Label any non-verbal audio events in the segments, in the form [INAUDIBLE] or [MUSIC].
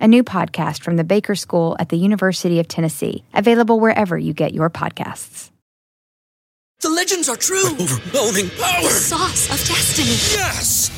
a new podcast from the Baker School at the University of Tennessee, available wherever you get your podcasts. The legends are true. Overwhelming power! The sauce of destiny. Yes!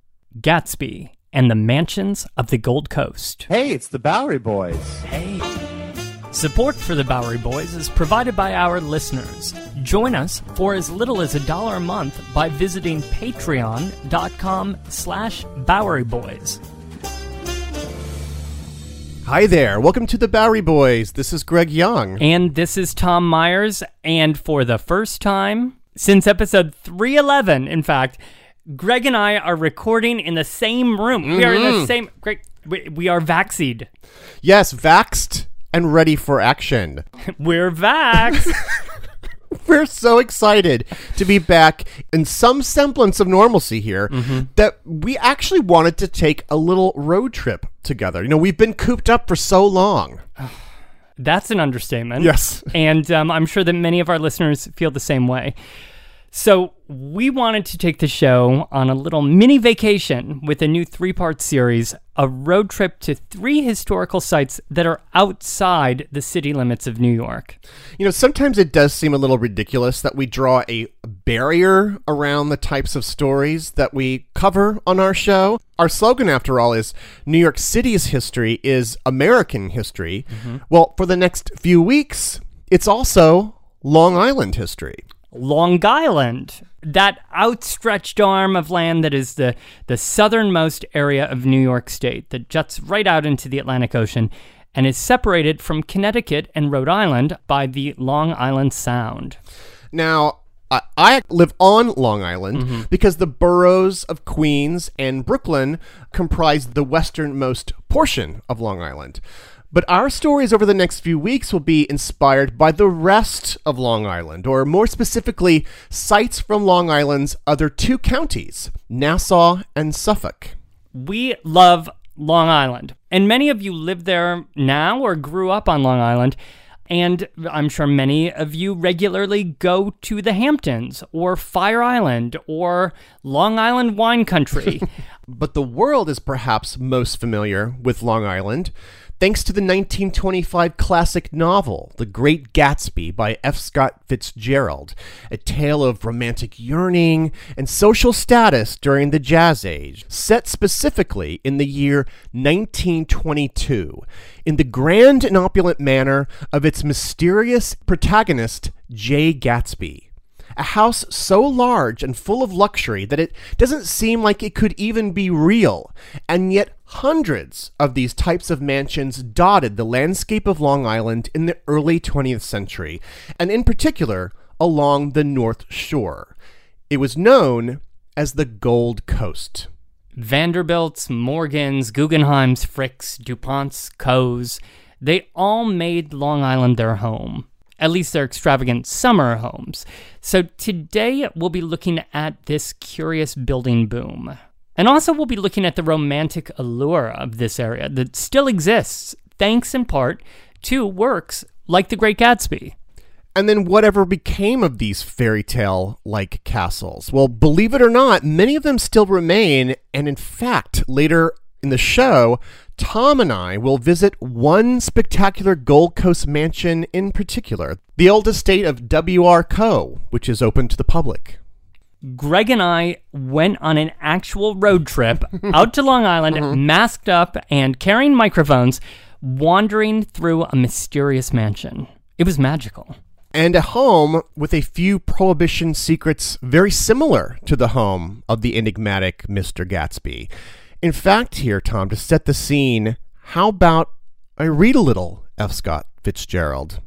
Gatsby and the Mansions of the Gold Coast. Hey, it's the Bowery Boys. Hey. Support for the Bowery Boys is provided by our listeners. Join us for as little as a dollar a month by visiting patreon.com slash Bowery Boys. Hi there. Welcome to the Bowery Boys. This is Greg Young. And this is Tom Myers. And for the first time since episode 311, in fact, Greg and I are recording in the same room. We are in the same. Greg, we, we are vaccinated. Yes, vaxed and ready for action. [LAUGHS] We're vax. [LAUGHS] We're so excited to be back in some semblance of normalcy here that we actually wanted to take a little road trip together. You know, we've been cooped up for so long. [SIGHS] That's an understatement. Yes. And um, I'm sure that many of our listeners feel the same way. So, we wanted to take the show on a little mini vacation with a new three part series a road trip to three historical sites that are outside the city limits of New York. You know, sometimes it does seem a little ridiculous that we draw a barrier around the types of stories that we cover on our show. Our slogan, after all, is New York City's history is American history. Mm-hmm. Well, for the next few weeks, it's also Long Island history. Long Island, that outstretched arm of land that is the, the southernmost area of New York State that juts right out into the Atlantic Ocean and is separated from Connecticut and Rhode Island by the Long Island Sound. Now, I, I live on Long Island mm-hmm. because the boroughs of Queens and Brooklyn comprise the westernmost portion of Long Island. But our stories over the next few weeks will be inspired by the rest of Long Island, or more specifically, sites from Long Island's other two counties, Nassau and Suffolk. We love Long Island, and many of you live there now or grew up on Long Island. And I'm sure many of you regularly go to the Hamptons or Fire Island or Long Island wine country. [LAUGHS] But the world is perhaps most familiar with Long Island thanks to the 1925 classic novel, The Great Gatsby by F. Scott Fitzgerald, a tale of romantic yearning and social status during the Jazz Age, set specifically in the year 1922, in the grand and opulent manor of its mysterious protagonist, Jay Gatsby. A house so large and full of luxury that it doesn't seem like it could even be real, and yet hundreds of these types of mansions dotted the landscape of Long Island in the early 20th century, and in particular along the North Shore. It was known as the Gold Coast. Vanderbilts, Morgans, Guggenheims, Fricks, DuPonts, Coes, they all made Long Island their home. At least their extravagant summer homes. So today we'll be looking at this curious building boom. And also we'll be looking at the romantic allure of this area that still exists, thanks in part to works like The Great Gatsby. And then whatever became of these fairy tale like castles? Well, believe it or not, many of them still remain. And in fact, later in the show, Tom and I will visit one spectacular Gold Coast mansion in particular, the old estate of W.R. Coe, which is open to the public. Greg and I went on an actual road trip [LAUGHS] out to Long Island, uh-huh. masked up and carrying microphones, wandering through a mysterious mansion. It was magical. and a home with a few prohibition secrets very similar to the home of the enigmatic Mr. Gatsby. In fact, here, Tom, to set the scene, how about I read a little F. Scott Fitzgerald?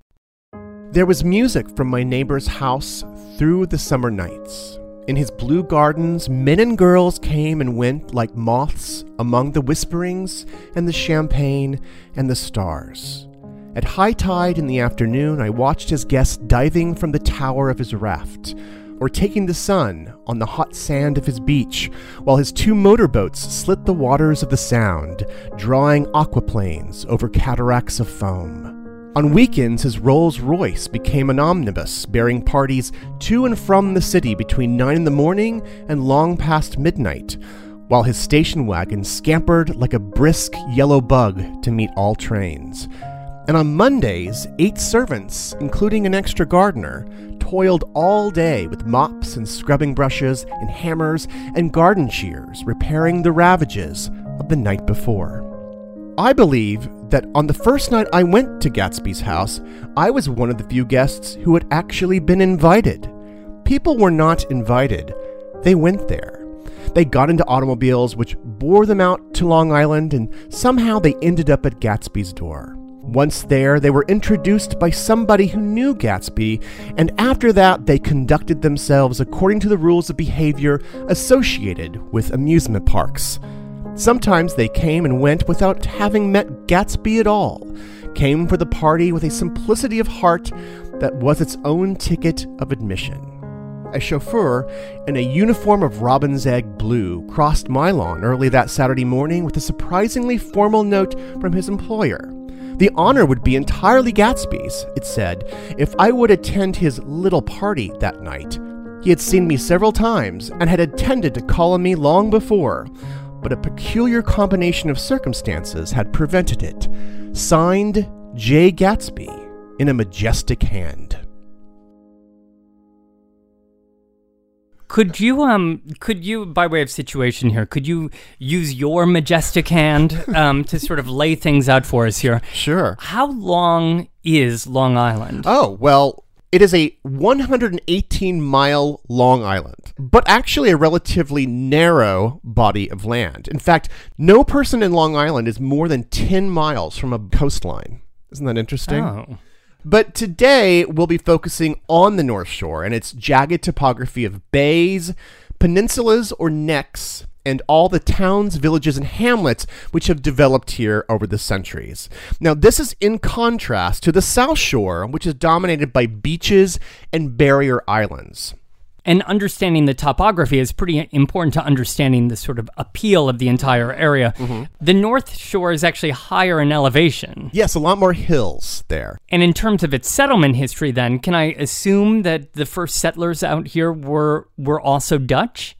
There was music from my neighbor's house through the summer nights. In his blue gardens, men and girls came and went like moths among the whisperings and the champagne and the stars. At high tide in the afternoon, I watched his guests diving from the tower of his raft, or taking the sun on the hot sand of his beach, while his two motorboats slit the waters of the Sound, drawing aquaplanes over cataracts of foam. On weekends, his Rolls Royce became an omnibus, bearing parties to and from the city between 9 in the morning and long past midnight, while his station wagon scampered like a brisk yellow bug to meet all trains. And on Mondays, eight servants, including an extra gardener, toiled all day with mops and scrubbing brushes and hammers and garden shears, repairing the ravages of the night before. I believe that on the first night I went to Gatsby's house, I was one of the few guests who had actually been invited. People were not invited, they went there. They got into automobiles which bore them out to Long Island, and somehow they ended up at Gatsby's door. Once there, they were introduced by somebody who knew Gatsby, and after that, they conducted themselves according to the rules of behavior associated with amusement parks. Sometimes they came and went without having met Gatsby at all, came for the party with a simplicity of heart that was its own ticket of admission. A chauffeur in a uniform of robin's egg blue crossed my lawn early that Saturday morning with a surprisingly formal note from his employer. The honor would be entirely Gatsby's, it said, if I would attend his little party that night. He had seen me several times and had intended to call on me long before, but a peculiar combination of circumstances had prevented it. Signed J. Gatsby in a majestic hand. Could you, um, could you, by way of situation here, could you use your majestic hand um, to sort of lay things out for us here? Sure. How long is Long Island? Oh, well, it is a 118 mile long island, but actually a relatively narrow body of land. In fact, no person in Long Island is more than 10 miles from a coastline. Isn't that interesting? Oh. But today we'll be focusing on the North Shore and its jagged topography of bays, peninsulas, or necks, and all the towns, villages, and hamlets which have developed here over the centuries. Now, this is in contrast to the South Shore, which is dominated by beaches and barrier islands. And understanding the topography is pretty important to understanding the sort of appeal of the entire area. Mm-hmm. The North Shore is actually higher in elevation. Yes, a lot more hills there. And in terms of its settlement history, then, can I assume that the first settlers out here were were also Dutch?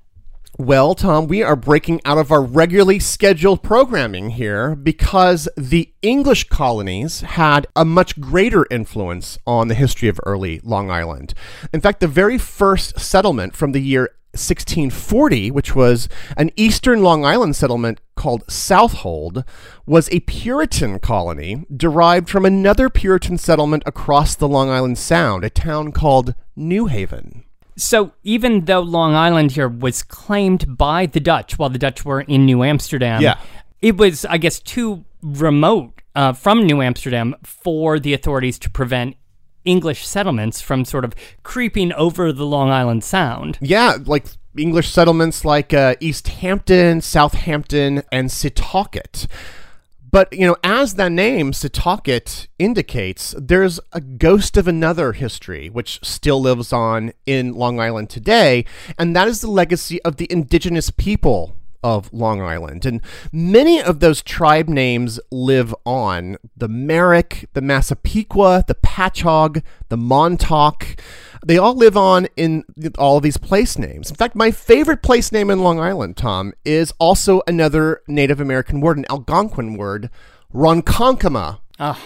Well, Tom, we are breaking out of our regularly scheduled programming here because the English colonies had a much greater influence on the history of early Long Island. In fact, the very first settlement from the year 1640, which was an eastern Long Island settlement called Southold, was a Puritan colony derived from another Puritan settlement across the Long Island Sound, a town called New Haven. So even though Long Island here was claimed by the Dutch while the Dutch were in New Amsterdam, Yeah. it was, I guess, too remote uh, from New Amsterdam for the authorities to prevent English settlements from sort of creeping over the Long Island Sound. Yeah, like English settlements like uh, East Hampton, Southampton, and Setauket. But, you know, as the name Setauket indicates, there's a ghost of another history which still lives on in Long Island today, and that is the legacy of the indigenous people of Long Island. And many of those tribe names live on the Merrick, the Massapequa, the Patchogue, the Montauk. They all live on in all of these place names. In fact, my favorite place name in Long Island, Tom, is also another Native American word, an Algonquin word, Ronkonkoma. Ah,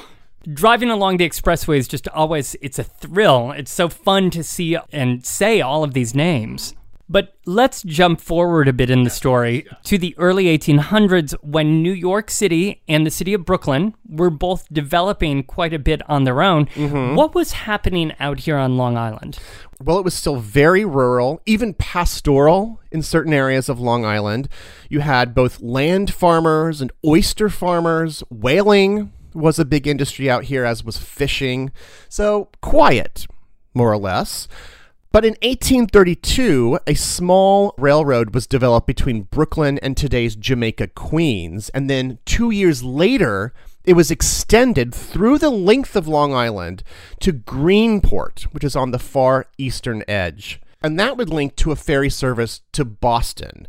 Driving along the expressway is just always, it's a thrill. It's so fun to see and say all of these names. But let's jump forward a bit in the story to the early 1800s when New York City and the city of Brooklyn were both developing quite a bit on their own. Mm-hmm. What was happening out here on Long Island? Well, it was still very rural, even pastoral in certain areas of Long Island. You had both land farmers and oyster farmers. Whaling was a big industry out here, as was fishing. So quiet, more or less. But in 1832, a small railroad was developed between Brooklyn and today's Jamaica, Queens. And then two years later, it was extended through the length of Long Island to Greenport, which is on the far eastern edge. And that would link to a ferry service to Boston.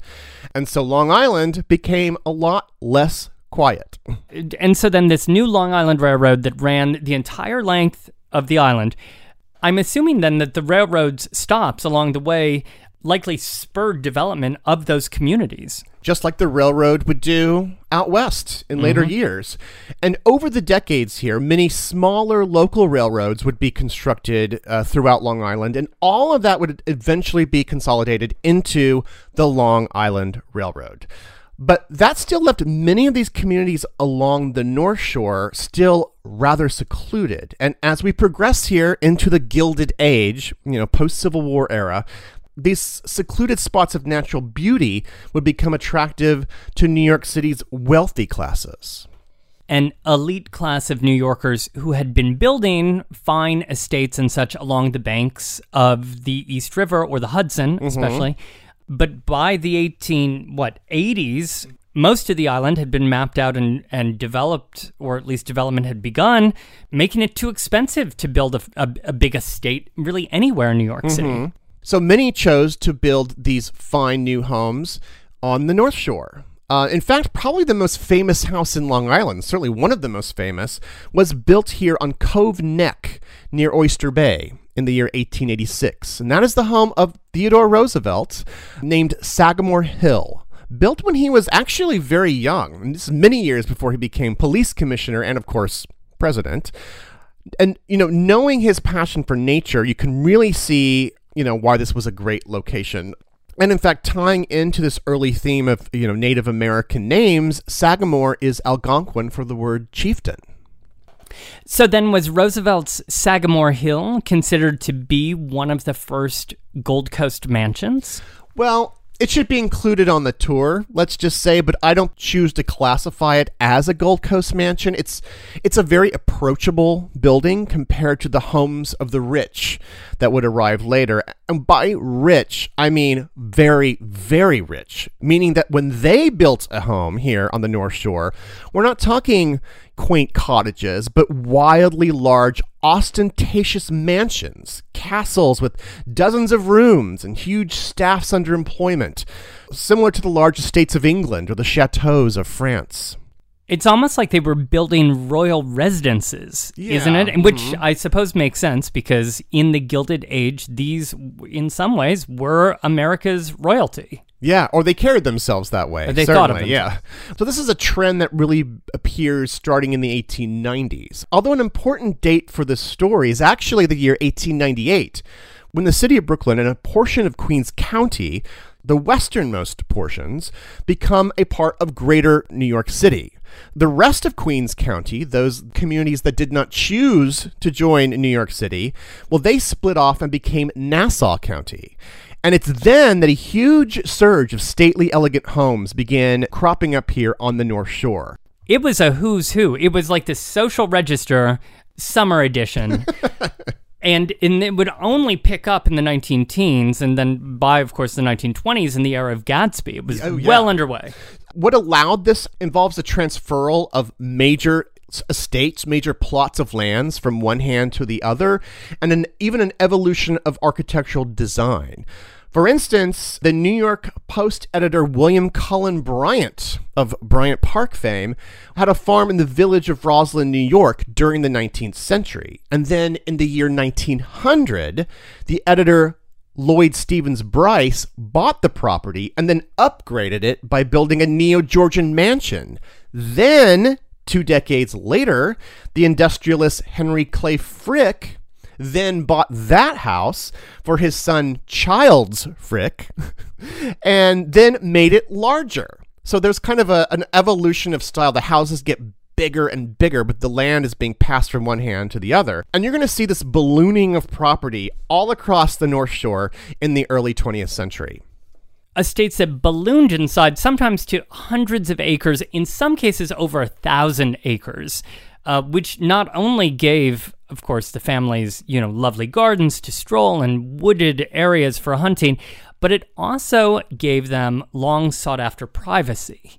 And so Long Island became a lot less quiet. And so then this new Long Island Railroad that ran the entire length of the island, I'm assuming then that the railroad's stops along the way likely spurred development of those communities. just like the railroad would do out west in later years. And over the decades here, many smaller local railroads would be constructed uh, throughout Long Island, and all of that would eventually be consolidated into the Long Island Railroad. But that still left many of these communities along the North Shore still rather secluded. And as we progress here into the Gilded Age, you know, post Civil War era, these secluded spots of natural beauty would become attractive to New York City's wealthy classes. An elite class of New Yorkers who had been building fine estates and such along the banks of the East River or the Hudson, mm-hmm. especially. But by the 18 what 80s, most of the island had been mapped out and, and developed, or at least development had begun, making it too expensive to build a, a, a big estate really anywhere in New York City. So many chose to build these fine new homes on the North Shore. Uh, in fact, probably the most famous house in Long Island, certainly one of the most famous, was built here on Cove Neck near Oyster Bay in the year 1886. And that is the home of Theodore Roosevelt, named Sagamore Hill. Built when he was actually very young, and this is many years before he became police commissioner and, of course, president and you know knowing his passion for nature you can really see you know why this was a great location and in fact tying into this early theme of you know native american names sagamore is algonquin for the word chieftain So then, was Roosevelt's Sagamore Hill considered to be one of the first Gold Coast mansions? well it should be included on the tour let's just say but i don't choose to classify it as a gold coast mansion it's it's a very approachable building compared to the homes of the rich that would arrive later and by rich i mean very very rich meaning that when they built a home here on the north shore we're not talking quaint cottages but wildly large ostentatious mansions, castles with dozens of rooms and huge staffs under employment, similar to the large estates of England or the chateaux of France. It's almost like they were building royal residences, isn't Yeah, it? And Which mm-hmm. I suppose makes sense because in the Gilded Age, these, in some ways, were America's royalty. Yeah, or they carried themselves that way. They thought of yeah. So this is a trend that really appears starting in the 1890s. Although an important date for this story is actually the year 1898, when the city of Brooklyn and a portion of Queens County, the westernmost portions, become a part of greater New York City. The rest of Queens County, those communities that did not choose to join New York City, well, they split off and became Nassau County. And it's then that a huge surge of stately, elegant homes began cropping up here on the North Shore. It was a who's who. It was like the social register summer edition. [LAUGHS] and, and it would only pick up in the 19 teens and then by, of course, the 1920s in the era of gatsby It was Oh, yeah. well underway. What allowed this involves the transferal of major estates, major plots of lands from one hand to the other, and an, even an evolution of architectural design. For instance, the New York Post editor William Cullen Bryant of Bryant Park fame had a farm in the village of Roslyn, New York during the 19th century. And then in the year 1900, the editor Lloyd Stevens Bryce bought the property and then upgraded it by building a neo Georgian mansion. Then, two decades later, the industrialist Henry Clay Frick then bought that house for his son Childs Frick [LAUGHS] and then made it larger. So there's kind of a, an evolution of style. The houses get bigger and bigger, but the land is being passed from one hand to the other. And you're going to see this ballooning of property all across the North Shore in the early 20th century. Estates that ballooned in size, sometimes to hundreds of acres, in some cases over a thousand acres, uh, which not only gave, of course, the families, you know, lovely gardens to stroll and wooded areas for hunting, but it also gave them long sought after privacy.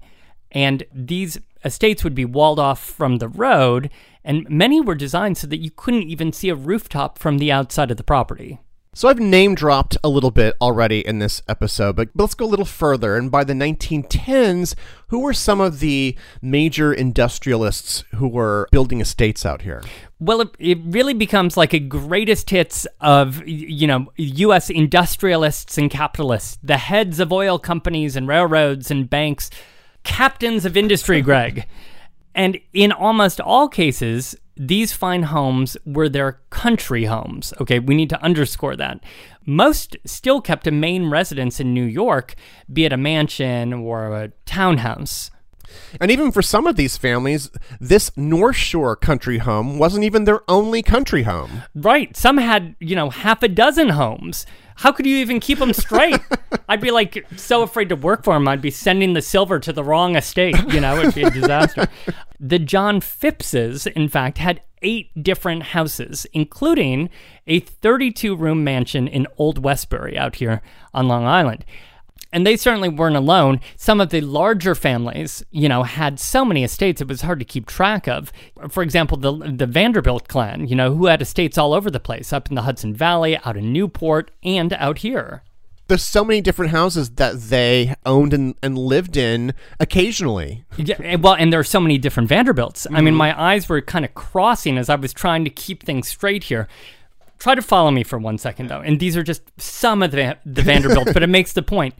And these estates would be walled off from the road, and many were designed so that you couldn't even see a rooftop from the outside of the property. So I've name dropped a little bit already in this episode, but let's go a little further. And by the 1910s, who were some of the major industrialists who were building estates out here? Well, it, it really becomes like a greatest hits of, you know, U.S. industrialists and capitalists, the heads of oil companies and railroads and banks, captains of industry, [LAUGHS] Greg. And in almost all cases, these fine homes were their country homes. Okay, we need to underscore that. Most still kept a main residence in New York, be it a mansion or a townhouse. And even for some of these families, this North Shore country home wasn't even their only country home. Right. Some had, you know, half a dozen homes. How could you even keep them straight? [LAUGHS] I'd be like so afraid to work for them. I'd be sending the silver to the wrong estate. You know, it'd be a disaster. [LAUGHS] the John Phippses, in fact, had eight different houses, including a 32 room mansion in Old Westbury out here on Long Island. And they certainly weren't alone. Some of the larger families, you know, had so many estates it was hard to keep track of. For example, the the Vanderbilt clan, you know, who had estates all over the place, up in the Hudson Valley, out in Newport, and out here. There's so many different houses that they owned and, and lived in occasionally. Yeah, eh, well, and there are so many different Vanderbilts. I mean, mm-hmm. my eyes were kind of crossing as I was trying to keep things straight here. Try to follow me for one second, though. And these are just some of the, the Vanderbilts, but it makes the point.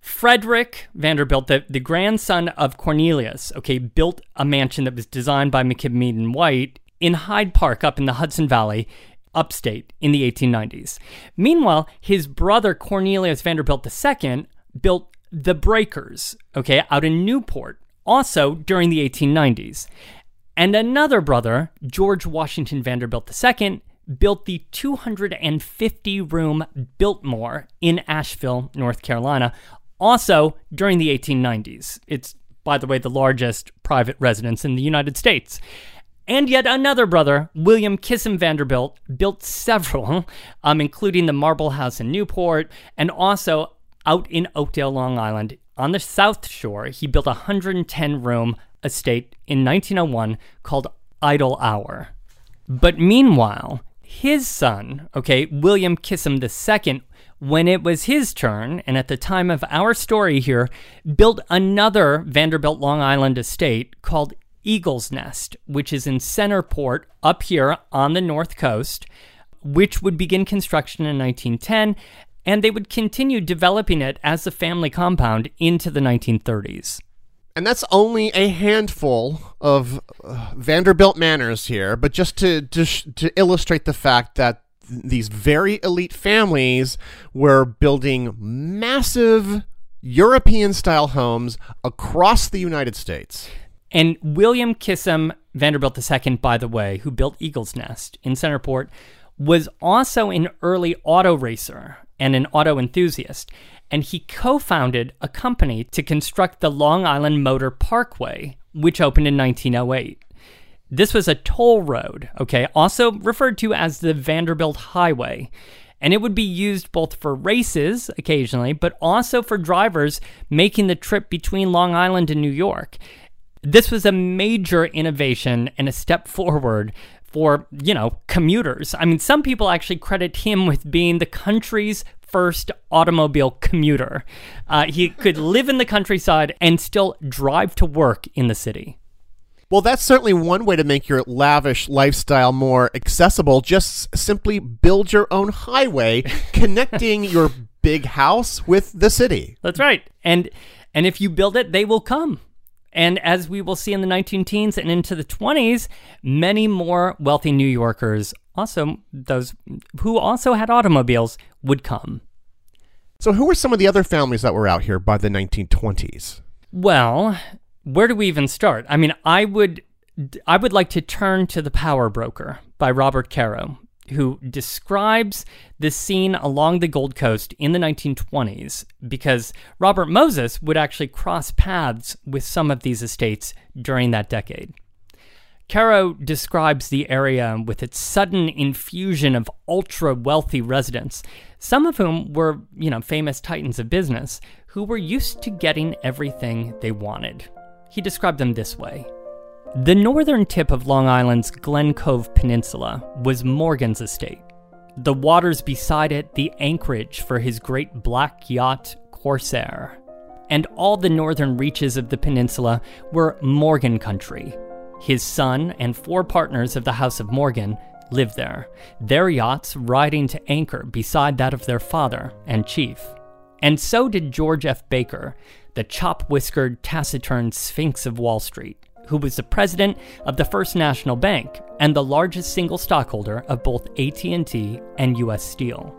Frederick Vanderbilt, the, the grandson of Cornelius, okay, built a mansion that was designed by McKim Mead and White in Hyde Park up in the Hudson Valley, upstate, in the 1890s. Meanwhile, his brother Cornelius Vanderbilt II built the Breakers, okay, out in Newport, also during the 1890s. And another brother, George Washington Vanderbilt II, built the 250 room Biltmore in Asheville, North Carolina, also during the 1890s. It's, by the way, the largest private residence in the United States. And yet another brother, William Kissam Vanderbilt, built several, [LAUGHS] um, including the Marble House in Newport and also out in Oakdale, Long Island. On the South Shore, he built a 110 room estate in 1901 called Idle Hour. But meanwhile, his son, okay, William Kissam II, when it was his turn, and at the time of our story here, built another Vanderbilt Long Island estate called Eagle's Nest, which is in Centerport up here on the North Coast, which would begin construction in 1910, and they would continue developing it as a family compound into the 1930s. And that's only a handful of uh, Vanderbilt manors here, but just to, to, sh- to illustrate the fact that th- these very elite families were building massive European style homes across the United States. And William Kissam Vanderbilt II, by the way, who built Eagle's Nest in Centerport, was also an early auto racer and an auto enthusiast. And he co founded a company to construct the Long Island Motor Parkway, which opened in 1908. This was a toll road, okay, also referred to as the Vanderbilt Highway. And it would be used both for races occasionally, but also for drivers making the trip between Long Island and New York. This was a major innovation and a step forward for, you know, commuters. I mean, some people actually credit him with being the country's first automobile commuter. Uh, he could [LAUGHS] live in the countryside and still drive to work in the city. Well, that's certainly one way to make your lavish lifestyle more accessible. Just simply build your own highway [LAUGHS] connecting your big house with the city. That's right. And and if you build it, they will come. And as we will see in the 19 teens and into the 20s, many more wealthy New Yorkers, also those who also had automobiles, would come. So, who were some of the other families that were out here by the 1920s? Well, where do we even start? I mean, I would I would like to turn to The Power Broker by Robert Caro, who describes the scene along the Gold Coast in the 1920s because Robert Moses would actually cross paths with some of these estates during that decade. Caro describes the area with its sudden infusion of ultra wealthy residents, some of whom were, you know, famous titans of business who were used to getting everything they wanted. He described them this way The northern tip of Long Island's Glen Cove Peninsula was Morgan's estate. The waters beside it, the anchorage for his great black yacht, Corsair. And all the northern reaches of the peninsula were Morgan country, his son and four partners of the House of Morgan lived there, their yachts riding to anchor beside that of their father and chief. And so did George F. Baker, the chop whiskered, taciturn sphinx of Wall Street, who was the president of the First National Bank and the largest single stockholder of both AT&T and US Steel.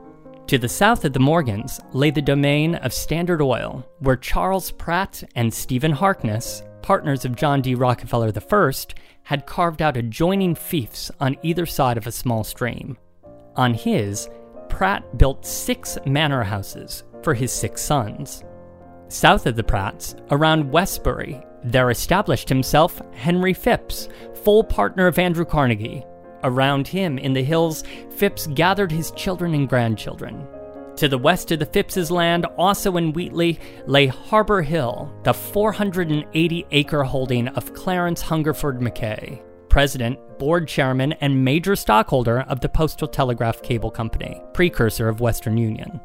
To the south of the Morgans lay the domain of Standard Oil, where Charles Pratt and Stephen Harkness partners of John D. Rockefeller I, had carved out adjoining fiefs on either side of a small stream. On his, Pratt built six manor houses for his six sons. South of the Pratts, around Westbury, there established himself Henry Phipps, full partner of Andrew Carnegie. Around him in the hills, Phipps gathered his children and grandchildren. To the west of the Phipps's land, also in Wheatley, lay Harbor Hill, the 480 acre holding of Clarence Hungerford Mackay, president, board chairman, and major stockholder of the Postal Telegraph Cable Company, precursor of Western Union.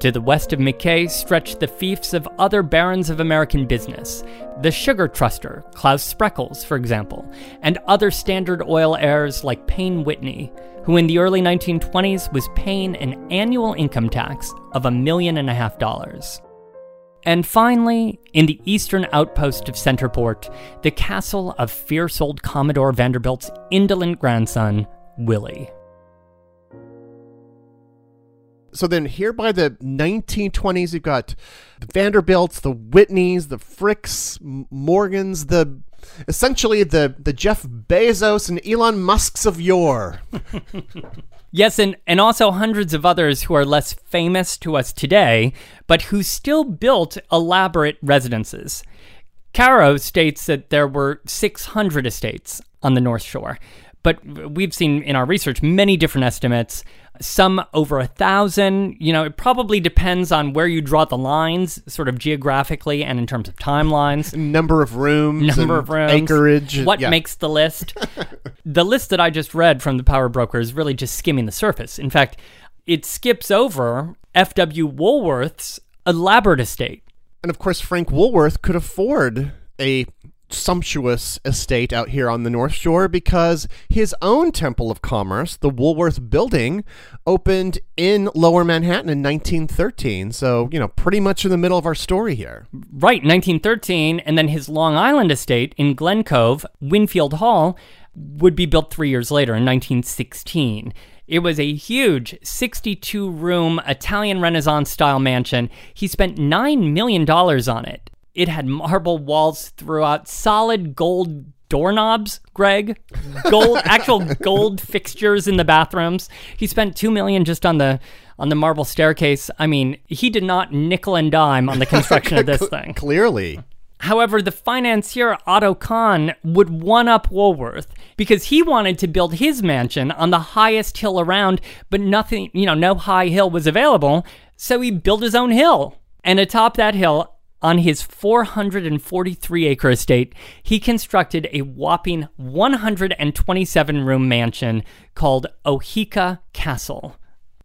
To the west of Mackay stretched the fiefs of other barons of American business, the sugar truster, Claus Spreckels, for example, and other Standard Oil heirs like Payne Whitney, who in the early 1920s was paying an annual income tax of a million and a half dollars. And finally, in the eastern outpost of Centerport, the castle of fierce old Commodore Vanderbilt's indolent grandson, Willie so then here by the 1920s, you've got the Vanderbilts, the Whitneys, the Fricks, Morgans, the essentially the the Jeff Bezos and Elon Musk's of yore. [LAUGHS] yes, and, and also hundreds of others who are less famous to us today, but who still built elaborate residences. Caro states that there were 600 estates on the North Shore, but we've seen in our research many different estimates some over a thousand. You know, it probably depends on where you draw the lines, sort of geographically and in terms of timelines. Number of rooms, number of rooms, acreage. What yeah. makes the list? [LAUGHS] the list that I just read from the Power Broker is really just skimming the surface. In fact, it skips over F.W. Woolworth's elaborate estate. And of course, Frank Woolworth could afford a sumptuous estate out here on the North Shore because his own Temple of Commerce, the Woolworth Building, opened in Lower Manhattan in 1913. So, you know, pretty much in the middle of our story here. Right, 1913. And then his Long Island estate in Glen Cove, Winfield Hall, would be built three years later in 1916. It was a huge 62 room Italian Renaissance style mansion. He spent $9 million on it. It had marble walls throughout, solid gold doorknobs, Greg. Gold [LAUGHS] actual gold fixtures in the bathrooms. He spent 2 million just on the on the marble staircase. I mean, he did not nickel and dime on the [LAUGHS] construction of this thing. Clearly. However, the financier Otto Kahn would one up Woolworth because he wanted to build his mansion on the highest hill around, but nothing, you know, no high hill was available. So he built his own hill. And atop that hill, on his 443 acre estate, he constructed a whopping 127 room mansion called Oheka Castle.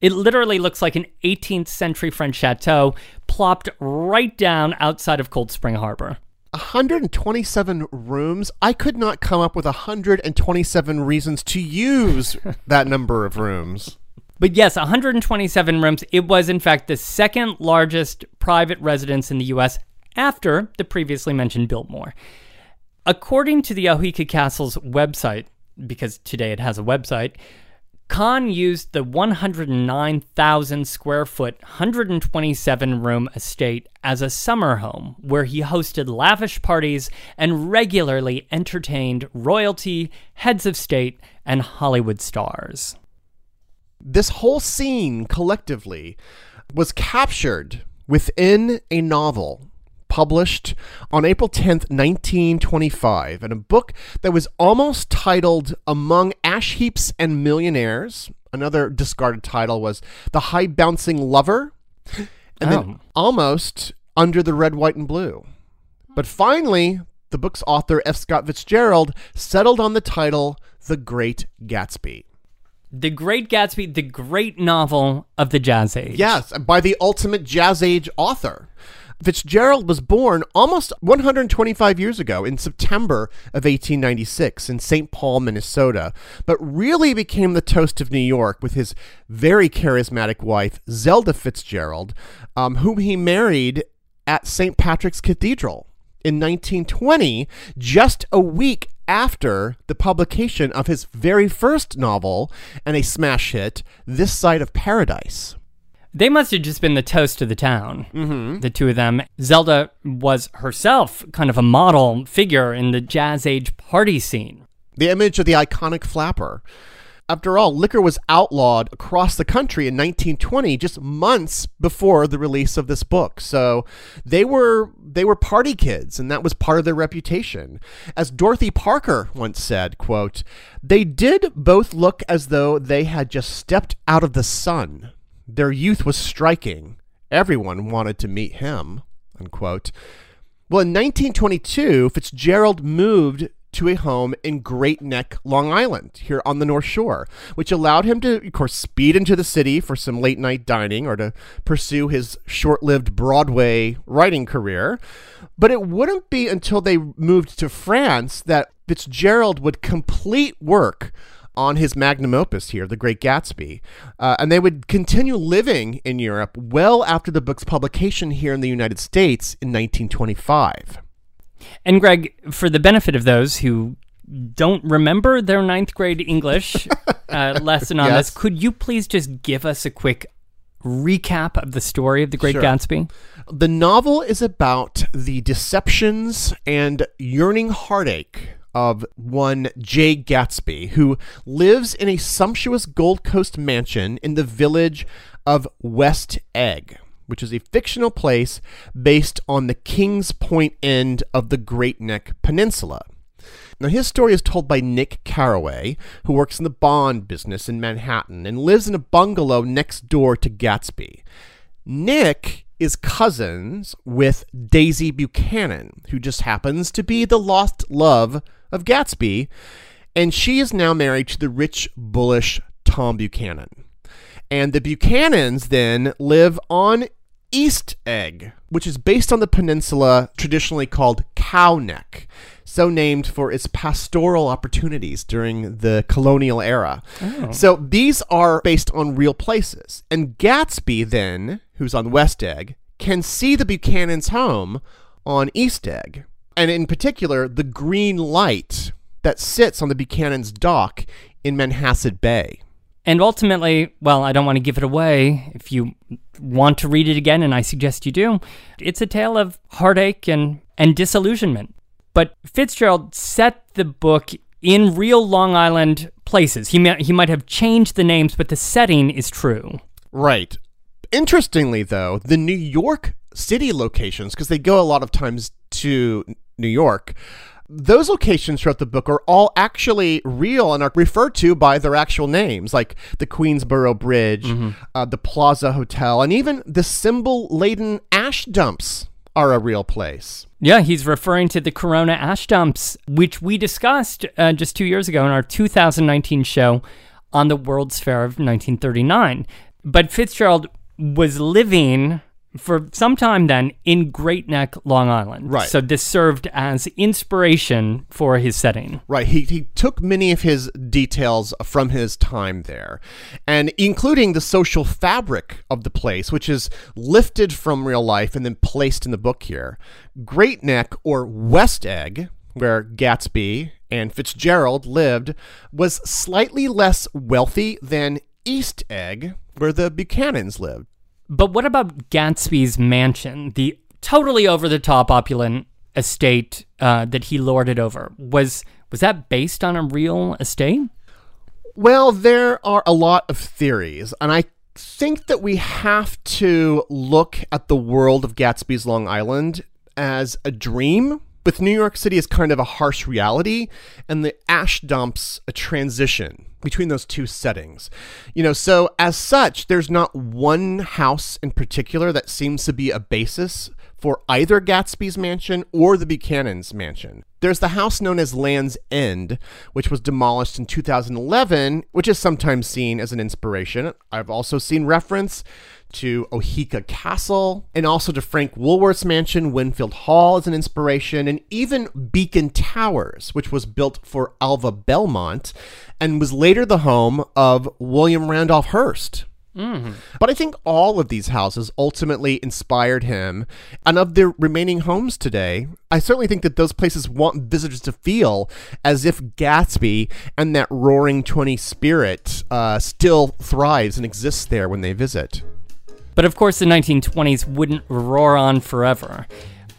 It literally looks like an 18th century French chateau plopped right down outside of Cold Spring Harbor. 127 rooms. I could not come up with 127 reasons to use [LAUGHS] that number of rooms. But yes, 127 rooms. It was, in fact, the second largest private residence in the U.S. after the previously mentioned Biltmore. According to the Oheka Castle's website, because today it has a website, Kahn used the 109,000 square foot, 127 room estate as a summer home where he hosted lavish parties and regularly entertained royalty, heads of state, and Hollywood stars. This whole scene collectively was captured within a novel published on April 10th, 1925, in a book that was almost titled Among Ash Heaps and Millionaires. Another discarded title was The High Bouncing Lover, and Oh. then almost Under the Red, White, and Blue. But finally, the book's author, F. Scott Fitzgerald, settled on the title The Great Gatsby. The Great Gatsby, the great novel of the Jazz Age. Yes, by the ultimate Jazz Age author. Fitzgerald was born almost 125 years ago in September of 1896 in St. Paul, Minnesota, but really became the toast of New York with his very charismatic wife, Zelda Fitzgerald, um, whom he married at St. Patrick's Cathedral in 1920, just a week after the publication of his very first novel and a smash hit, This Side of Paradise. They must have just been the toast of the town, mm-hmm. the two of them. Zelda was herself kind of a model figure in the Jazz Age party scene. the image of the iconic flapper. After all, liquor was outlawed across the country in 1920, just months before the release of this book. So they were they were party kids, and that was part of their reputation. As Dorothy Parker once said, "quote They did both look as though they had just stepped out of the sun. Their youth was striking. Everyone wanted to meet him." Unquote. Well, in 1922, Fitzgerald moved to a home in Great Neck, Long Island, here on the North Shore, which allowed him to, of course, speed into the city for some late night dining or to pursue his short lived Broadway writing career. But it wouldn't be until they moved to France that Fitzgerald would complete work on his magnum opus here, The Great Gatsby. Uh, and they would continue living in Europe well after the book's publication here in the United States in 1925. And Greg, for the benefit of those who don't remember their ninth grade English [LAUGHS] uh, lesson on Yes. this, could you please just give us a quick recap of the story of The Great Sure. Gatsby? The novel is about the deceptions and yearning heartache of one Jay Gatsby, who lives in a sumptuous Gold Coast mansion in the village of West Egg, which is a fictional place based on the Kings Point end of the Great Neck Peninsula. Now, his story is told by Nick Carraway, who works in the bond business in Manhattan and lives in a bungalow next door to Gatsby. Nick is cousins with Daisy Buchanan, who just happens to be the lost love of Gatsby, and she is now married to the rich, bullish Tom Buchanan. And the Buchanans then live on East Egg, which is based on the peninsula traditionally called Cow Neck, so named for its pastoral opportunities during the colonial era. Oh. So these are based on real places. And Gatsby, then, who's on West Egg, can see the Buchanan's home on East Egg. And in particular, the green light that sits on the Buchanan's dock in Manhasset Bay. And ultimately, well, I don't want to give it away. If you want to read it again, and I suggest you do, it's a tale of heartache and, and disillusionment. But Fitzgerald set the book in real Long Island places. He, may, he might have changed the names, but the setting is true. Right. Interestingly, though, the New York City locations, because they go a lot of times to New York, those locations throughout the book are all actually real and are referred to by their actual names, like the Queensboro Bridge, uh, the Plaza Hotel, and even the symbol laden ash dumps are a real place. Yeah, he's referring to the Corona ash dumps, which we discussed uh, just two years ago in our 2019 show on the World's Fair of 1939. But Fitzgerald was living for some time then in Great Neck, Long Island. Right. So this served as inspiration for his setting. Right. He, he took many of his details from his time there, and including the social fabric of the place, which is lifted from real life and then placed in the book here. Great Neck, or West Egg, where Gatsby and Fitzgerald lived, was slightly less wealthy than East Egg, where the Buchanans lived. But what about Gatsby's mansion, the totally over the top opulent estate uh, that he lorded over? Was was that based on a real estate? Well, there are a lot of theories, and I think that we have to look at the world of Gatsby's Long Island as a dream, with New York City is kind of a harsh reality, and the ash dumps a transition between those two settings. You know, so as such, there's not one house in particular that seems to be a basis for either Gatsby's mansion or the Buchanan's mansion. There's the house known as Land's End, which was demolished in 2011, which is sometimes seen as an inspiration. I've also seen reference to Oheka Castle, and also to Frank Woolworth's mansion, Winfield Hall, as an inspiration, and even Beacon Towers, which was built for Alva Belmont and was later the home of William Randolph Hearst. Mm-hmm. But I think all of these houses ultimately inspired him. And of the remaining homes today, I certainly think that those places want visitors to feel as if Gatsby and that roaring 20 spirit uh, still thrives and exists there when they visit. But of course, the 1920s wouldn't roar on forever.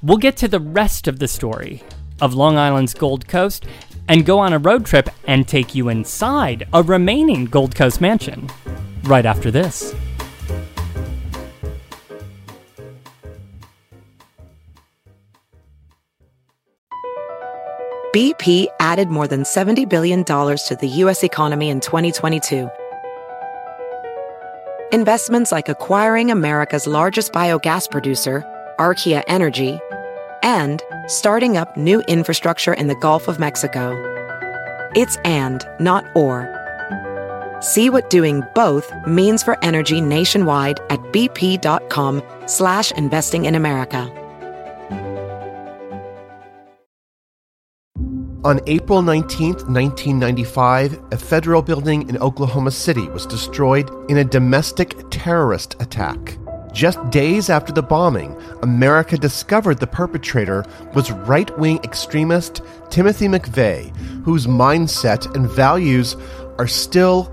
We'll get to the rest of the story of Long Island's Gold Coast and go on a road trip and take you inside a remaining Gold Coast mansion right after this. BP added more than $70 billion to the U.S. economy in 2022. Investments like acquiring America's largest biogas producer, Archaea Energy, and starting up new infrastructure in the Gulf of Mexico. It's and, not or. See what doing both means for energy nationwide at bp.com slash investing in America. On April 19, 1995, a federal building in Oklahoma City was destroyed in a domestic terrorist attack. Just days after the bombing, America discovered the perpetrator was right wing extremist Timothy McVeigh, whose mindset and values are still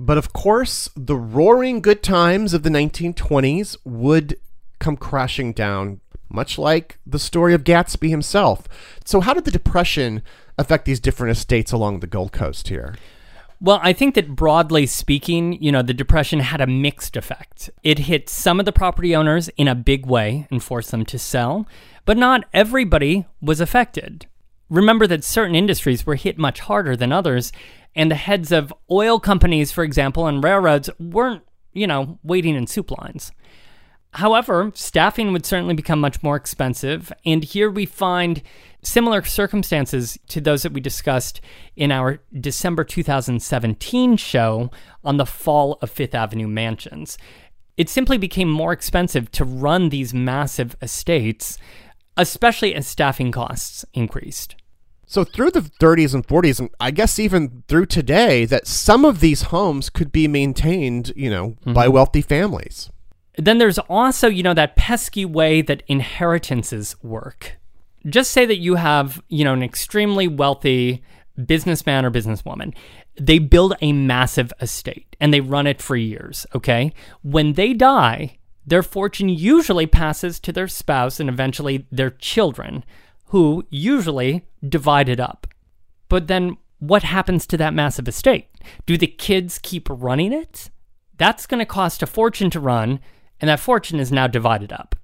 But of course, the roaring good times of the 1920s would come crashing down, much like the story of Gatsby himself. So, how did the Depression affect these different estates along the Gold Coast here? Well, I think that broadly speaking, you know, the Depression had a mixed effect. It hit some of the property owners in a big way and forced them to sell, but not everybody was affected. Remember that certain industries were hit much harder than others, and the heads of oil companies, for example, and railroads weren't, you know, waiting in soup lines. However, staffing would certainly become much more expensive, and here we find similar circumstances to those that we discussed in our December 2017 show on the fall of Fifth Avenue mansions. It simply became more expensive to run these massive estates, especially as staffing costs increased. So through the 30s and 40s, and I guess even through today, that some of these homes could be maintained, you know, by mm-hmm. wealthy families. Then there's also, you know, that pesky way that inheritances work. Just say that you have, you know, an extremely wealthy businessman or businesswoman. They build a massive estate and they run it for years, okay? When they die, their fortune usually passes to their spouse and eventually their children, who usually divide it up. But then what happens to that massive estate? Do the kids keep running it? That's going to cost a fortune to run, and that fortune is now divided up.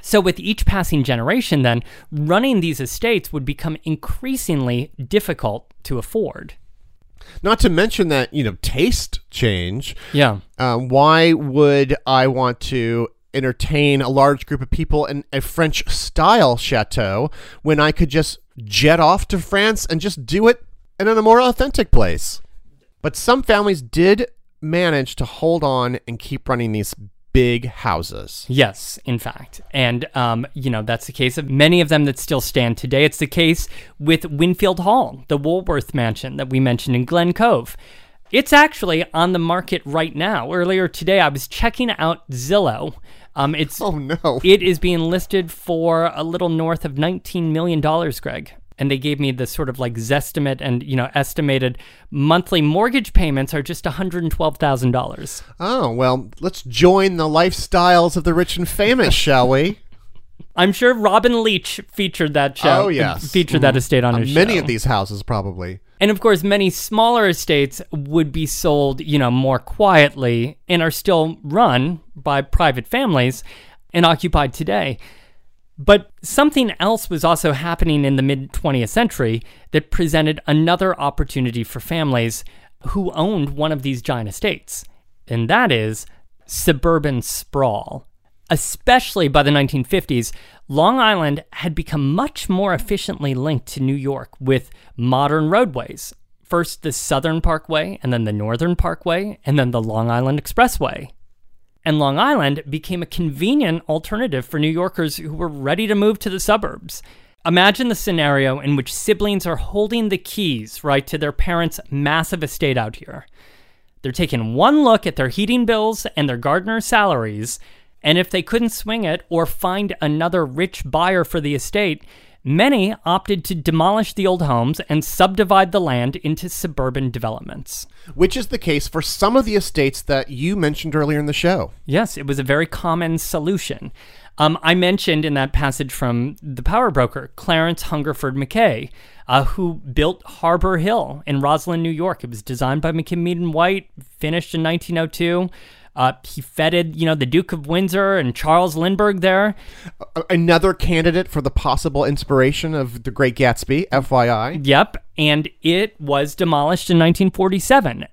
So, with each passing generation, then, running these estates would become increasingly difficult to afford. Not to mention that, you know, taste change. Yeah. Um, why would I want to entertain a large group of people in a French style chateau when I could just jet off to France and just do it in a more authentic place? But some families did manage to hold on and keep running these big houses. Yes, in fact. And, um, you know, that's the case of many of them that still stand today. It's the case with Winfield Hall, the Woolworth mansion that we mentioned in Glen Cove. It's actually on the market right now. Earlier today, I was checking out Zillow. Um, it's Oh no. it is being listed for a little north of $19 million, Greg. And they gave me the sort of like zestimate and, you know, estimated monthly mortgage payments are just $112,000. Oh, well, let's join the lifestyles of the rich and famous, shall we? [LAUGHS] I'm sure Robin Leach featured that show. Oh, yes. Featured that estate on Uh, his many show. of these houses, probably. And of course, many smaller estates would be sold, you know, more quietly and are still run by private families and occupied today. But something else was also happening in the mid 20th century that presented another opportunity for families who owned one of these giant estates, and that is suburban sprawl. Especially by the 1950s, Long Island had become much more efficiently linked to New York with modern roadways. First, the Southern Parkway, and then the Northern Parkway, and then the Long Island Expressway and Long Island became a convenient alternative for New Yorkers who were ready to move to the suburbs. Imagine the scenario in which siblings are holding the keys, right, to their parents' massive estate out here. They're taking one look at their heating bills and their gardener's salaries, and if they couldn't swing it or find another rich buyer for the estate, many opted to demolish the old homes and subdivide the land into suburban developments. Which is the case for some of the estates that you mentioned earlier in the show. Yes, it was a very common solution. Um, I mentioned in that passage from The Power Broker, Clarence Hungerford Mackay, uh, who built Harbor Hill in Roslyn, New York. It was designed by McKim Mead and White, finished in 1902. Uh, he feted, you know, the Duke of Windsor and Charles Lindbergh there. Another candidate for the possible inspiration of The Great Gatsby, FYI. Yep, and it was demolished in 1947,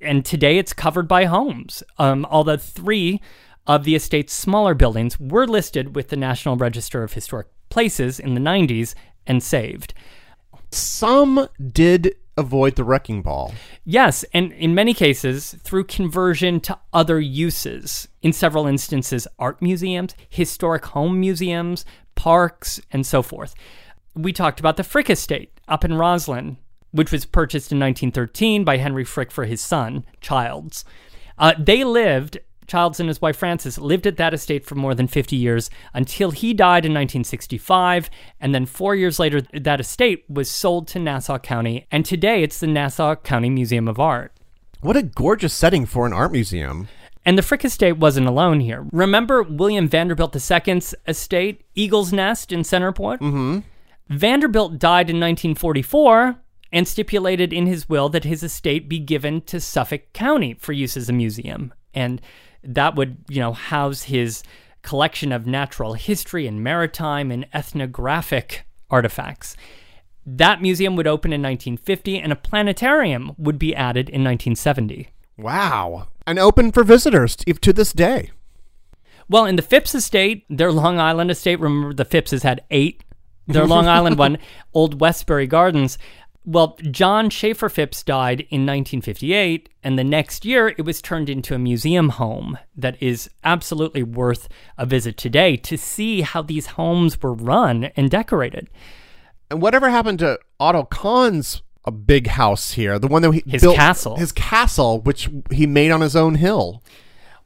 and today it's covered by homes. Um, although three of the estate's smaller buildings were listed with the National Register of Historic Places in the 90s and saved. Some did avoid the wrecking ball. Yes, and in many cases, through conversion to other uses. In several instances, art museums, historic home museums, parks, and so forth. We talked about the Frick Estate up in Roslyn, which was purchased in 1913 by Henry Frick for his son, Childs. Uh, they lived, Childs and his wife Frances lived at that estate for more than 50 years until he died in 1965. And then four years later, that estate was sold to Nassau County. And today it's the Nassau County Museum of Art. What a gorgeous setting for an art museum. And the Frick estate wasn't alone here. Remember William Vanderbilt II's estate, Eagle's Nest in Centerport? Mm-hmm. Vanderbilt died in 1944 and stipulated in his will that his estate be given to Suffolk County for use as a museum. And that would, you know, house his collection of natural history and maritime and ethnographic artifacts. That museum would open in 1950 and a planetarium would be added in 1970. Wow. And open for visitors to, to this day. Well, in the Phipps estate, their Long Island estate, remember the Phippses had eight. Their Long Island [LAUGHS] one, Old Westbury Gardens. Well, John Schaefer Phipps died in 1958, and the next year it was turned into a museum home that is absolutely worth a visit today to see how these homes were run and decorated. And whatever happened to Otto Kahn's a big house here, the one that he His built, castle. his castle, which he made on his own hill.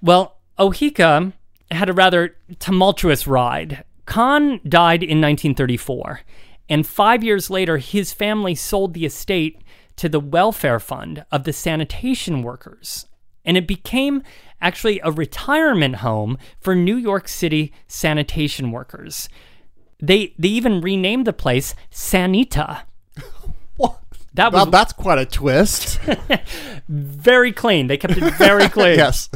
Well, Oheka had a rather tumultuous ride. Kahn died in 1934, and five years later, his family sold the estate to the welfare fund of the sanitation workers. And it became actually a retirement home for New York City sanitation workers. They, they even renamed the place Sanita. [LAUGHS] That was Well, that's quite a twist. [LAUGHS] very clean. They kept it very [LAUGHS] clean. yes.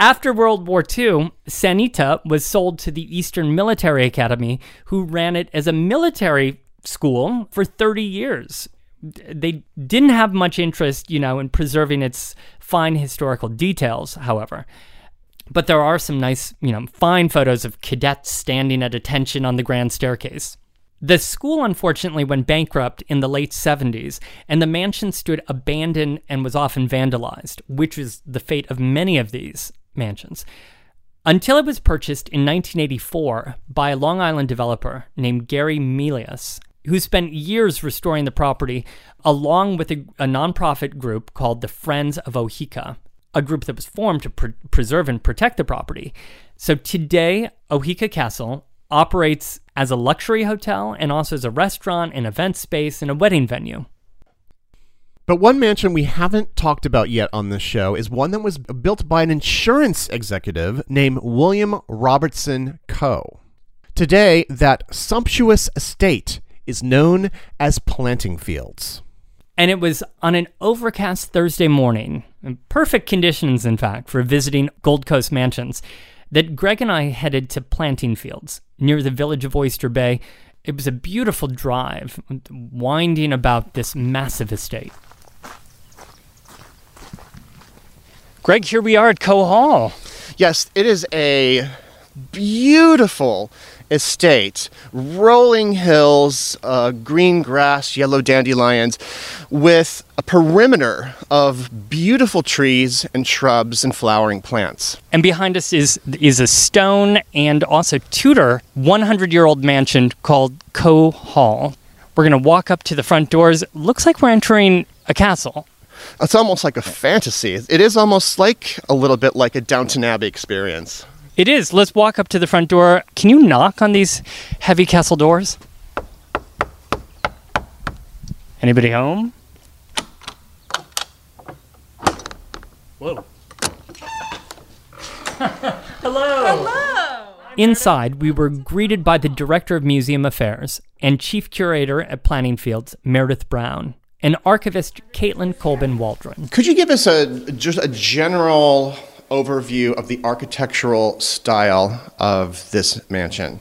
After World War II, Sanita was sold to the Eastern Military Academy, who ran it as a military school for 30 years. They didn't have much interest, you know, in preserving its fine historical details, however. But there are some nice, you know, fine photos of cadets standing at attention on the grand staircase. The school unfortunately went bankrupt in the late 70s, and the mansion stood abandoned and was often vandalized, which is the fate of many of these mansions. Until it was purchased in 1984 by a Long Island developer named Gary Melius, who spent years restoring the property along with a, a nonprofit group called the Friends of Oheka, a group that was formed to pre- preserve and protect the property. So today, Oheka Castle operates as a luxury hotel and also as a restaurant, an event space, and a wedding venue. But one mansion we haven't talked about yet on this show is one that was built by an insurance executive named William Robertson Coe. Today, that sumptuous estate is known as Planting Fields. And it was on an overcast Thursday morning, in perfect conditions, in fact, for visiting Gold Coast mansions, that Greg and I headed to Planting Fields near the village of Oyster Bay. It was a beautiful drive, winding about this massive estate. Greg, here we are at Coe Hall. Yes, it is a beautiful estate. Rolling hills, uh, green grass, yellow dandelions, with a perimeter of beautiful trees and shrubs and flowering plants. And behind us is is a stone and also Tudor 100 year old mansion called Coe Hall. We're gonna walk up to the front doors. Looks like we're entering a castle. It's almost like a fantasy. It is almost like a little bit like a Downton Abbey experience. It is. Let's walk up to the front door. Can you knock on these heavy castle doors? Anybody home? Whoa. [LAUGHS] Hello. Hello. Inside, we were greeted by the director of museum affairs and chief curator at Planting Fields, Meredith Brown, and archivist Caitlin Colbin Waldron. Could you give us a just a general overview of the architectural style of this mansion?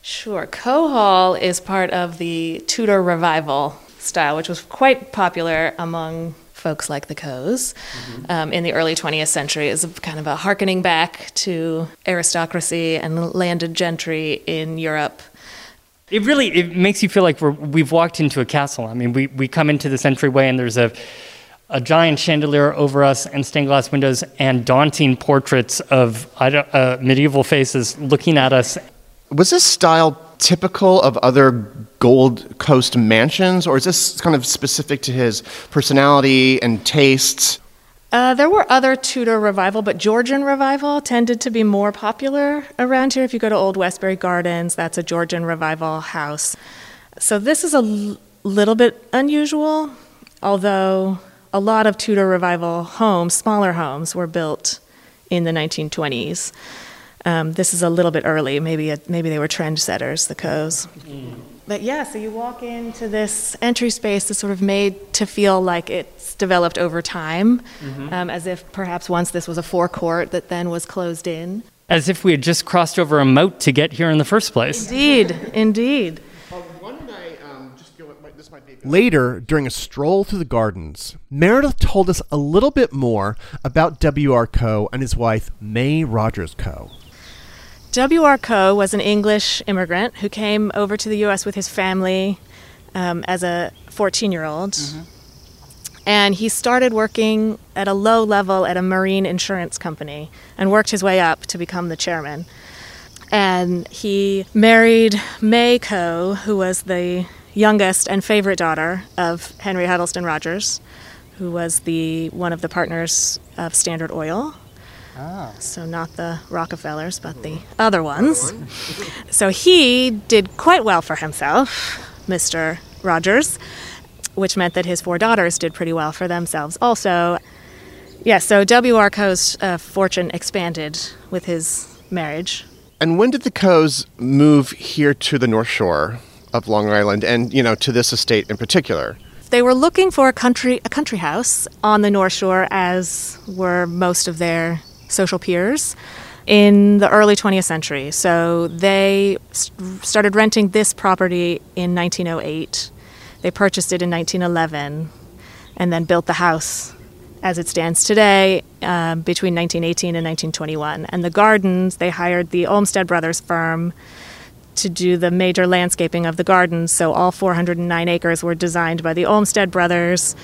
Sure. Coe Hall is part of the Tudor Revival style, which was quite popular among folks like the Coes um, in the early 20th century. Is kind of a harkening back to aristocracy and landed gentry in Europe. It really it makes you feel like we're, we've walked into a castle. I mean, we, we come into this entryway and there's a a giant chandelier over us and stained glass windows and daunting portraits of uh, medieval faces looking at us. Was this style typical of other Gold Coast mansions, or is this kind of specific to his personality and tastes? Uh, there were other Tudor revival, but Georgian revival tended to be more popular around here. If you go to Old Westbury Gardens, that's a Georgian revival house. So this is a l- little bit unusual, although a lot of Tudor revival homes, smaller homes, were built in the 1920s. Um, this is a little bit early. Maybe a, maybe they were trendsetters, the Coes. But yeah, so you walk into this entry space that's sort of made to feel like it's developed over time, um, as if perhaps once this was a forecourt that then was closed in. As if we had just crossed over a moat to get here in the first place. Indeed, indeed. Later, during a stroll through the gardens, Meredith told us a little bit more about W.R. Coe and his wife, May Rogers Coe. W.R. Coe was an English immigrant who came over to the U.S. with his family um, as a 14 year old. And he started working at a low level at a marine insurance company and worked his way up to become the chairman. And he married May Coe, who was the youngest and favorite daughter of Henry Huddleston Rogers, who was the one of the partners of Standard Oil. Ah. So not the Rockefellers, but the other ones. [LAUGHS] so he did quite well for himself, Mr. Rogers, which meant that his four daughters did pretty well for themselves also. Yeah, so W.R. Coe's uh, fortune expanded with his marriage. And when did the Coes move here to the North Shore of Long Island and, you know, to this estate in particular? They were looking for a country a country house on the North Shore as were most of their social peers in the early 20th century. So they s- started renting this property in 1908. They purchased it in 1911 and then built the house as it stands today um, between 1918 and 1921. And the gardens, they hired the Olmsted Brothers firm to do the major landscaping of the gardens. So all 409 acres were designed by the Olmsted Brothers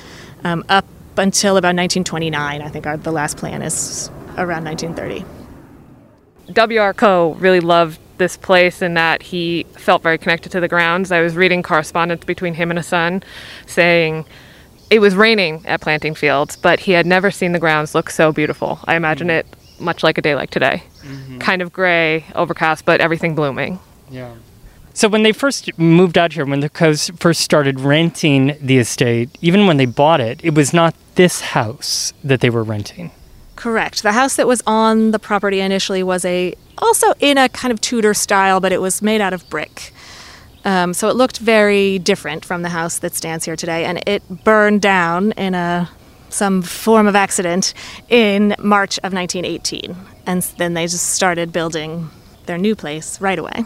um, up until about 1929. I think our, the last plan is around 1930. W.R. Coe really loved this place in that he felt very connected to the grounds. I was reading correspondence between him and a son saying it was raining at Planting Fields, but he had never seen the grounds look so beautiful. I imagine mm-hmm. it much like a day like today. Mm-hmm. Kind of gray, overcast, but everything blooming. Yeah. So when they first moved out here, when the Coes first started renting the estate, even when they bought it, it was not this house that they were renting. Correct. The house that was on the property initially was a also in a kind of Tudor style, but it was made out of brick. Um, so it looked very different from the house that stands here today, and it burned down in a some form of accident in March of 1918, and then they just started building their new place right away.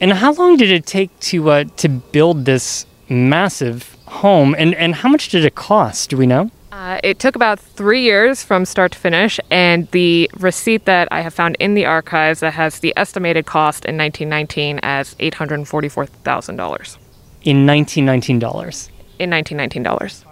And how long did it take to uh, to build this massive home? And and how much did it cost? Do we know? Uh, it took about three years from start to finish, and the receipt that I have found in the archives that has the estimated cost in 1919 as $844,000. In 1919 dollars. In 1919 dollars.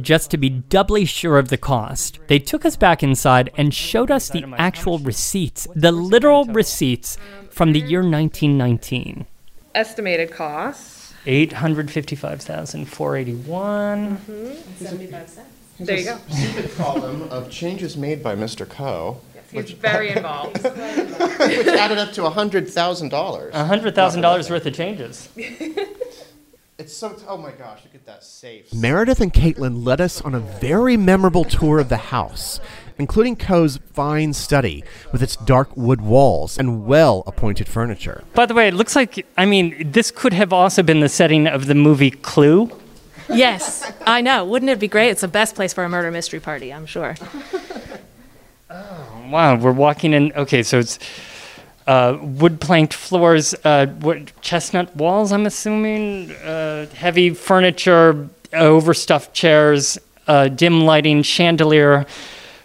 Just to be doubly sure of the cost, they took us back inside and showed us the actual receipts, the literal receipts from the year 1919. Estimated cost. 855,481. 75 cents. There you go. Stupid column of changes made by Mr. Coe. He's very [LAUGHS] involved. which added up to $100,000. $100,000 worth of changes. [LAUGHS] It's so, oh my gosh, look at that safe. Meredith and Caitlin led us on a very memorable tour of the house, including Coe's fine study with its dark wood walls and well appointed furniture. By the way, it looks like, I mean, this could have also been the setting of the movie Clue. Yes, I know. Wouldn't it be great? It's the best place for a murder mystery party, I'm sure. Oh, wow, we're walking in. Okay, so it's uh, wood planked floors, uh, chestnut walls, I'm assuming, uh, heavy furniture, overstuffed chairs, uh, dim lighting, chandelier,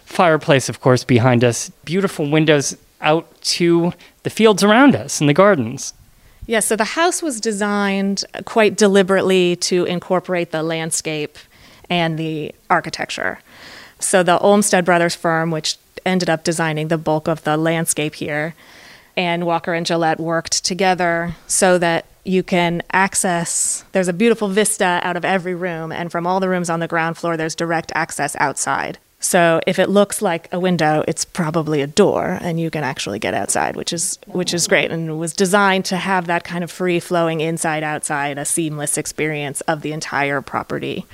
fireplace, of course, behind us, beautiful windows out to the fields around us and the gardens. Yeah, so the house was designed quite deliberately to incorporate the landscape and the architecture. So the Olmsted Brothers firm, which ended up designing the bulk of the landscape here, and Walker and Gillette worked together so that you can access there's a beautiful vista out of every room and from all the rooms on the ground floor there's direct access outside. So if it looks like a window, it's probably a door and you can actually get outside, which is which is great and it was designed to have that kind of free flowing inside outside a seamless experience of the entire property.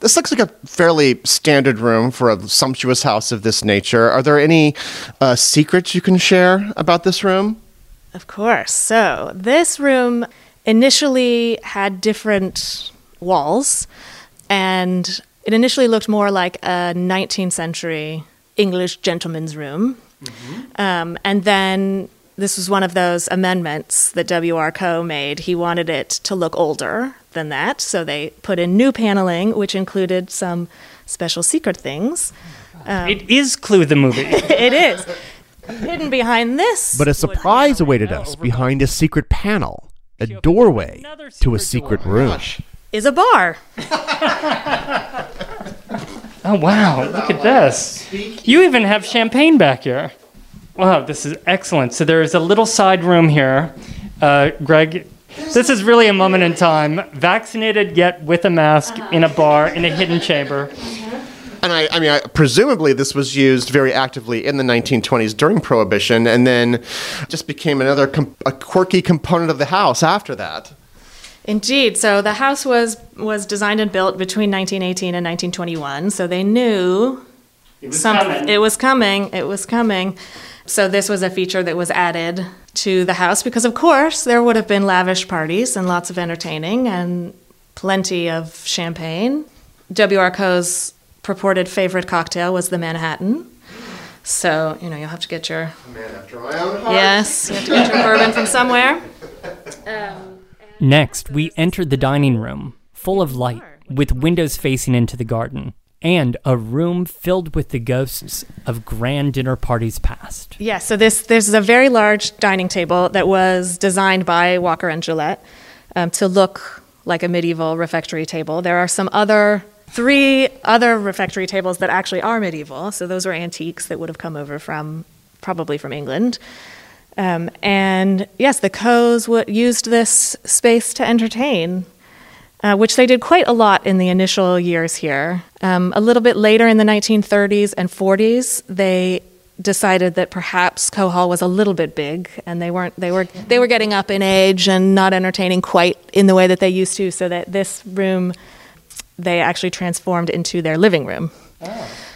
This looks like a fairly standard room for a sumptuous house of this nature. Are there any uh, secrets you can share about this room? Of course. So, this room initially had different walls, and it initially looked more like a 19th century English gentleman's room. Um, and then this was one of those amendments that W.R. Coe made. He wanted it to look older than that, so they put in new paneling, which included some special secret things. Um, It is Clue the movie. [LAUGHS] it is. Hidden behind this But a surprise awaited us behind a secret panel, a doorway to a secret room. Is a bar. [LAUGHS] Oh, wow, look at this. You even have champagne back here. Wow, this is excellent. So there is a little side room here. Uh, Greg, This is really a moment in time. Vaccinated yet with a mask in a bar in a hidden chamber. And I, I mean, I, presumably this was used very actively in the 1920s during Prohibition, and then just became another com- a quirky component of the house after that. Indeed. So the house was was designed and built between 1918 and 1921. So they knew It was some- coming. it was coming. It was coming. So this was a feature that was added to the house because, of course, there would have been lavish parties and lots of entertaining and plenty of champagne. W.R. Coe's purported favorite cocktail was the Manhattan. So you know you'll have to get your Man after my own heart. yes, you have to get your bourbon from somewhere. [LAUGHS] Um, Next, we entered the dining room, full of light, with windows facing into the garden, and a room filled with the ghosts of grand dinner parties past. Yeah, so this this is a very large dining table that was designed by Walker and Gillette um, to look like a medieval refectory table. There are some other three other refectory tables that actually are medieval. So those were antiques that would have come over from probably from England. Um, and yes, the Coes w- used this space to entertain, uh, which they did quite a lot in the initial years here. Um, a little bit later in the 1930s and 40s, they decided that perhaps Coe Hall was a little bit big, and they weren't they were they were getting up in age and not entertaining quite in the way that they used to. So that this room they actually transformed into their living room.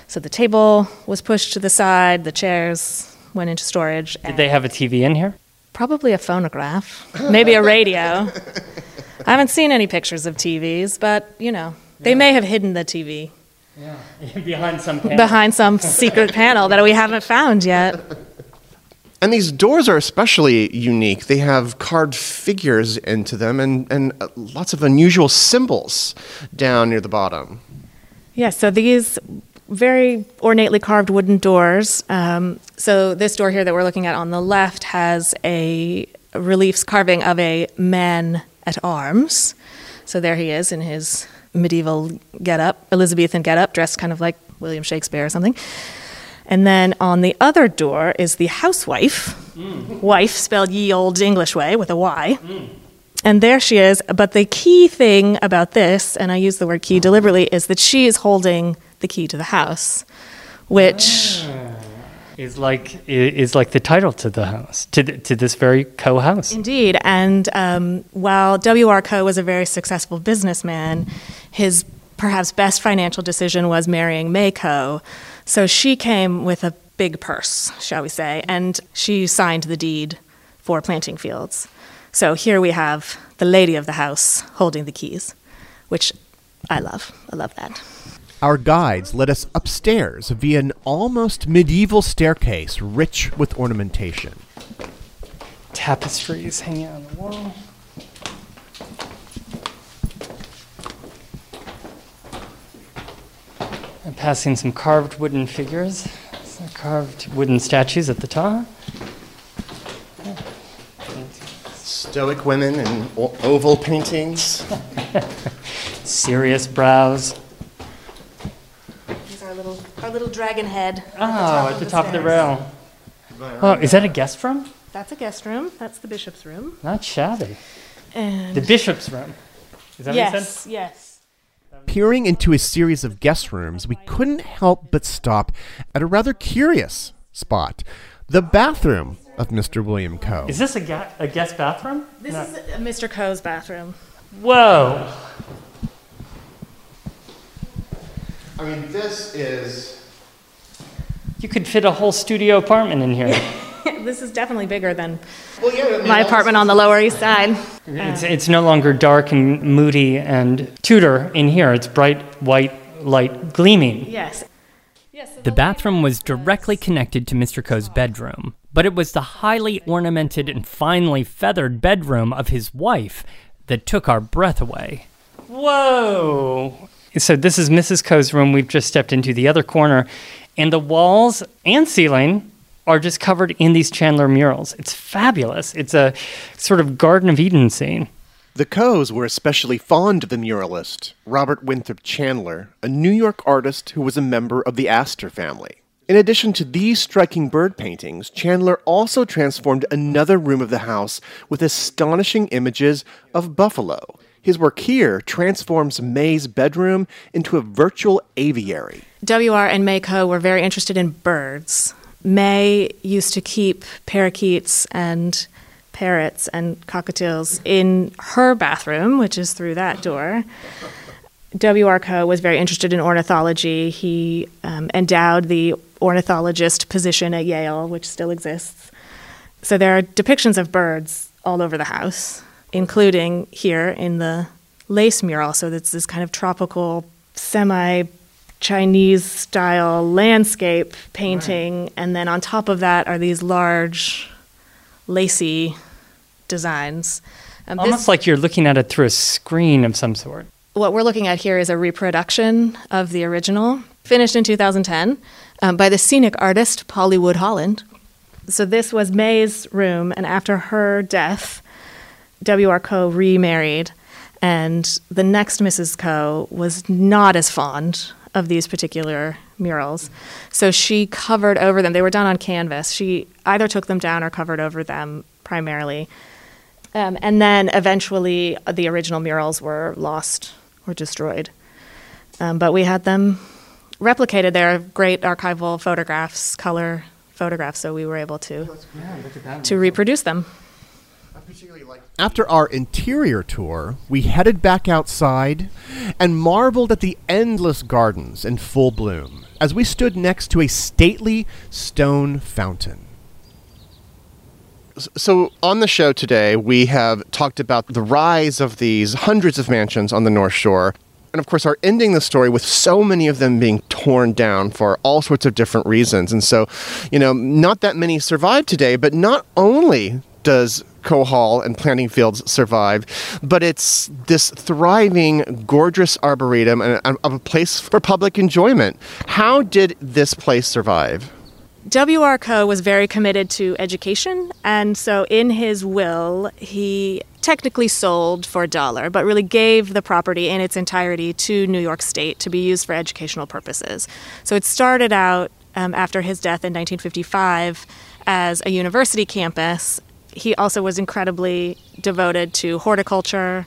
So the table was pushed to the side, the chairs went into storage. Did they have a TV in here? Probably a phonograph, maybe a radio. [LAUGHS] I haven't seen any pictures of TVs, but you know, they may have hidden the TV [LAUGHS] Behind some panel. behind some secret panel that we haven't found yet. [LAUGHS] And these doors are especially unique. They have carved figures into them and, and uh, lots of unusual symbols down near the bottom. Yeah, so these very ornately carved wooden doors. Um, so this door here that we're looking at on the left has a reliefs carving of a man at arms. So there he is in his medieval getup, Elizabethan getup, dressed kind of like William Shakespeare or something. And then on the other door is the housewife, wife spelled ye old English way with a Y. And there she is. But the key thing about this, and I use the word key deliberately, is that she is holding the key to the house, which Is like is like the title to the house to th- to this very Coe house. indeed. And um, while W.R. Coe was a very successful businessman, his perhaps best financial decision was marrying May Coe. So she came with a big purse, shall we say, and she signed the deed for planting fields. So here we have the lady of the house holding the keys, which I love. I love that. Our guides led us upstairs via an almost medieval staircase rich with ornamentation. Tapestries hanging on the wall. And passing some carved wooden figures, some carved wooden statues at the top. Stoic women in o- oval paintings. [LAUGHS] Serious brows. Here's our little, our little dragon head. Oh, at the top of the rail. Oh, is that a guest room? That's a guest room. That's the bishop's room. Not shabby. And The bishop's room. Is that what you yes, said? yes. Peering into a series of guest rooms, we couldn't help but stop at a rather curious spot the bathroom of Mr. William Coe. Is this a, ga- a guest bathroom? This No. is uh, Mr. Coe's bathroom. Whoa. I mean, this is. You could fit a whole studio apartment in here. [LAUGHS] this is definitely bigger than Well, yeah, I mean, my apartment on the Lower East Side. It's, uh, it's no longer dark and moody and Tudor in here. It's bright white light gleaming. Yes. The bathroom was directly connected to Mr. Coe's bedroom, but it was the highly ornamented and finely feathered bedroom of his wife that took our breath away. Whoa! So, this is Mrs. Coe's room. We've just stepped into the other corner, and the walls and ceiling are just covered in these Chandler murals. It's fabulous. It's a sort of Garden of Eden scene. The Coes were especially fond of the muralist, Robert Winthrop Chandler, a New York artist who was a member of the Astor family. In addition to these striking bird paintings, Chandler also transformed another room of the house with astonishing images of buffalo. His work here transforms May's bedroom into a virtual aviary. WR and May Coe were very interested in birds. May used to keep parakeets and parrots and cockatiels in her bathroom, which is through that door. W.R. Coe was very interested in ornithology. He um, endowed the ornithologist position at Yale, which still exists. So there are depictions of birds all over the house, including here in the lace mural. So it's this kind of tropical, semi Chinese style landscape painting. Right. And then on top of that are these large, lacy designs. Um, Almost this, like you're looking at it through a screen of some sort. What we're looking at here is a reproduction of the original, finished in 2010 um, by the scenic artist Polly Wood Holland. So this was May's room, and after her death, W.R. Coe remarried, and the next Mrs. Coe was not as fond of these particular murals. So she covered over them. They were done on canvas. She either took them down or covered over them primarily. Um, and then eventually uh, the original murals were lost or destroyed. Um, but we had them replicated. They're great archival photographs, color photographs, so we were able to, to reproduce them. After our interior tour, we headed back outside and marveled at the endless gardens in full bloom as we stood next to a stately stone fountain. So, on the show today, we have talked about the rise of these hundreds of mansions on the North Shore. And of course, are ending the story with so many of them being torn down for all sorts of different reasons. And so, you know, not that many survive today, but not only does Coe Hall and planting fields survive, but it's this thriving, gorgeous arboretum and a, a place for public enjoyment. How did this place survive? W.R. Coe was very committed to education, and so in his will, he technically sold for a dollar, but really gave the property in its entirety to New York State to be used for educational purposes. So it started out um, after his death in 1955 as a university campus. He also was incredibly devoted to horticulture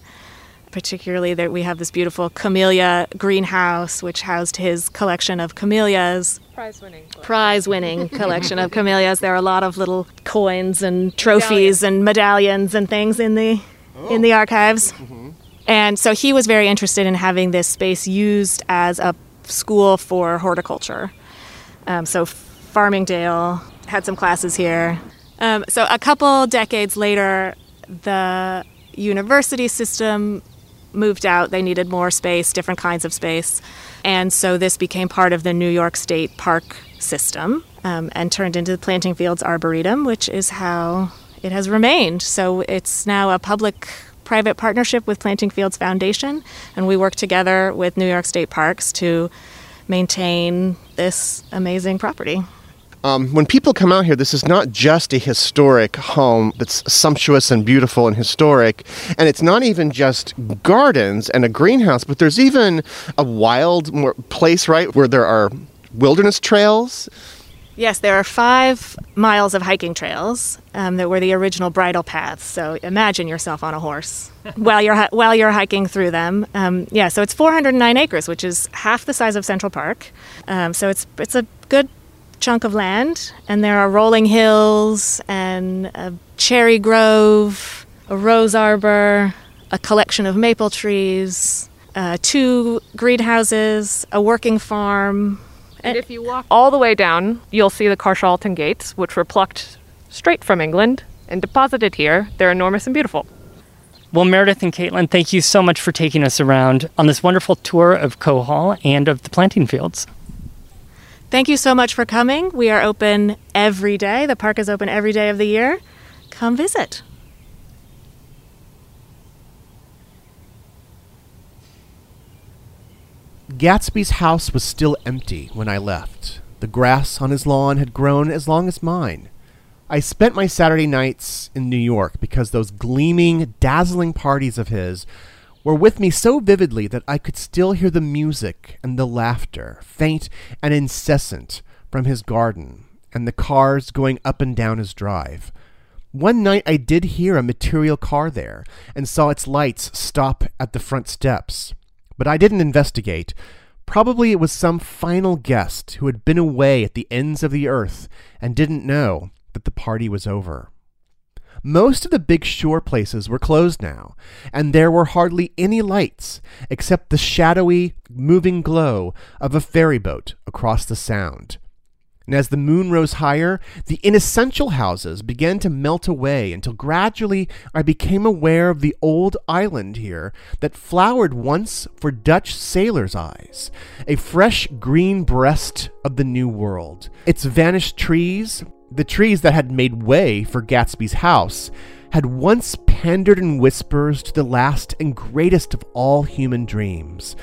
particularly that we have this beautiful camellia greenhouse which housed his collection of camellias. Prize winning prize winning [LAUGHS] collection of camellias. There are a lot of little coins and trophies and medallions and things in the oh. in the archives. Mm-hmm. and so he was very interested in having this space used as a school for horticulture. Um, so farmingdale had some classes here um, so a couple decades later the university system moved out. They needed more space, different kinds of space. And so this became part of the New York State Park system um, and turned into the Planting Fields Arboretum, which is how it has remained. So it's now a public private partnership with Planting Fields Foundation, and we work together with New York State Parks to maintain this amazing property. Um, when people come out here, this is not just a historic home that's sumptuous and beautiful and historic, and it's not even just gardens and a greenhouse, but there's even a wild place, right, where there are wilderness trails. Yes, there are five miles of hiking trails um, that were the original bridle paths. So imagine yourself on a horse [LAUGHS] while you're while you're hiking through them. Um, yeah, so it's 409 acres, which is half the size of Central Park. Um, so it's it's a good chunk of land, and there are rolling hills and a cherry grove, a rose arbor, a collection of maple trees, uh, two greenhouses, a working farm. And if you walk all the way down, you'll see the Carshalton gates, which were plucked straight from England and deposited here. They're enormous and beautiful. Well, Meredith and Caitlin, thank you so much for taking us around on this wonderful tour of Coe Hall and of the planting fields. Thank you so much for coming. We are open every day. The park is open every day of the year. Come visit. Gatsby's house was still empty when I left. The grass on his lawn had grown as long as mine. I spent my Saturday nights in New York because those gleaming, dazzling parties of his were with me so vividly that I could still hear the music and the laughter, faint and incessant, from his garden and the cars going up and down his drive. One night I did hear a material car there and saw its lights stop at the front steps, but I didn't investigate. Probably it was some final guest who had been away at the ends of the earth and didn't know that the party was over. Most of the big shore places were closed now, and there were hardly any lights except the shadowy, moving glow of a ferry boat across the sound. And as the moon rose higher, the inessential houses began to melt away until gradually I became aware of the old island here that flowered once for Dutch sailors' eyes, a fresh green breast of the New World. Its vanished trees, the trees that had made way for Gatsby's house, had once pandered in whispers to the last and greatest of all human dreams.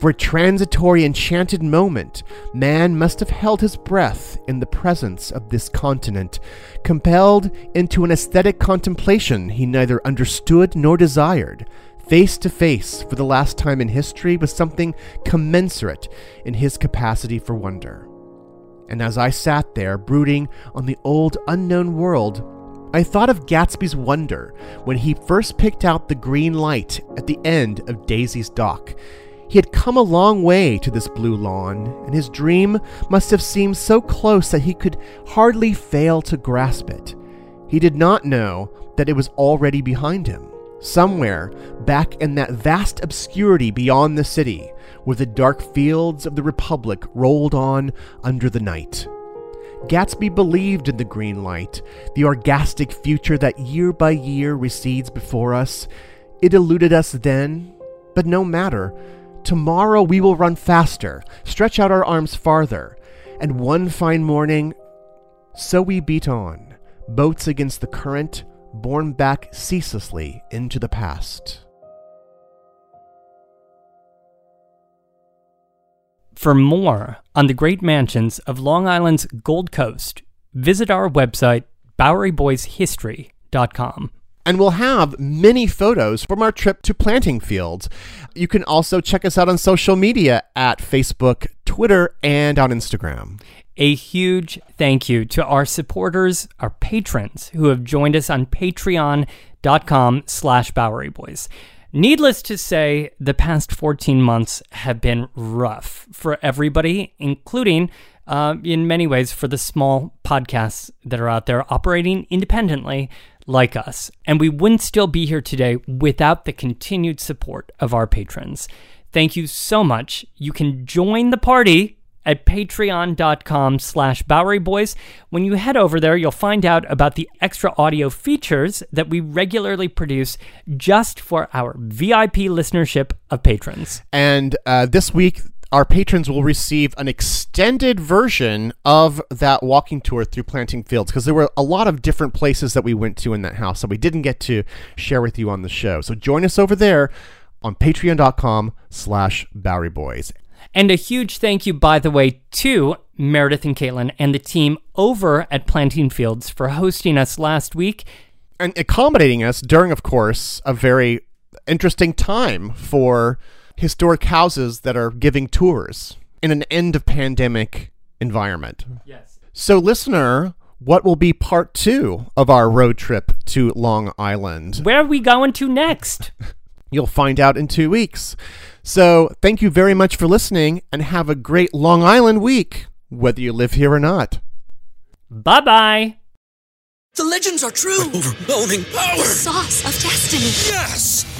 For a transitory enchanted moment, man must have held his breath in the presence of this continent, compelled into an aesthetic contemplation he neither understood nor desired, face to face for the last time in history with something commensurate in his capacity for wonder. And as I sat there brooding on the old unknown world, I thought of Gatsby's wonder when he first picked out the green light at the end of Daisy's dock he had come a long way to this blue lawn, and his dream must have seemed so close that he could hardly fail to grasp it. He did not know that it was already behind him, somewhere back in that vast obscurity beyond the city, where the dark fields of the Republic rolled on under the night. Gatsby believed in the green light, the orgastic future that year by year recedes before us. It eluded us then, but no matter. Tomorrow we will run faster, stretch out our arms farther, and one fine morning, so we beat on, boats against the current, borne back ceaselessly into the past. For more on the great mansions of Long Island's Gold Coast, visit our website, BoweryBoysHistory.com and we'll have many photos from our trip to planting fields. You can also check us out on social media at Facebook, Twitter, and on Instagram. A huge thank you to our supporters, our patrons who have joined us on patreon.com slash Bowery Boys. Needless to say, the past 14 months have been rough for everybody, including, uh, in many ways, for the small podcasts that are out there operating independently like us, and we wouldn't still be here today without the continued support of our patrons. Thank you so much. You can join the party at patreon.com slash boweryboys when you head over there you'll find out about the extra audio features that we regularly produce just for our vip listenership of patrons and uh, this week our patrons will receive an extended version of that walking tour through planting fields because there were a lot of different places that we went to in that house that we didn't get to share with you on the show. So join us over there on patreon.com slash Bowery Boys. And a huge thank you, by the way, to Meredith and Caitlin and the team over at Planting Fields for hosting us last week. And accommodating us during, of course, a very interesting time for historic houses that are giving tours in an end of pandemic environment. Yes. So, listener, what will be part two of our road trip to Long Island? Where are we going to next? [LAUGHS] You'll find out in two weeks. So, thank you very much for listening and have a great Long Island week, whether you live here or not. Bye bye. The legends are true. Overwhelming power! The sauce of destiny. Yes!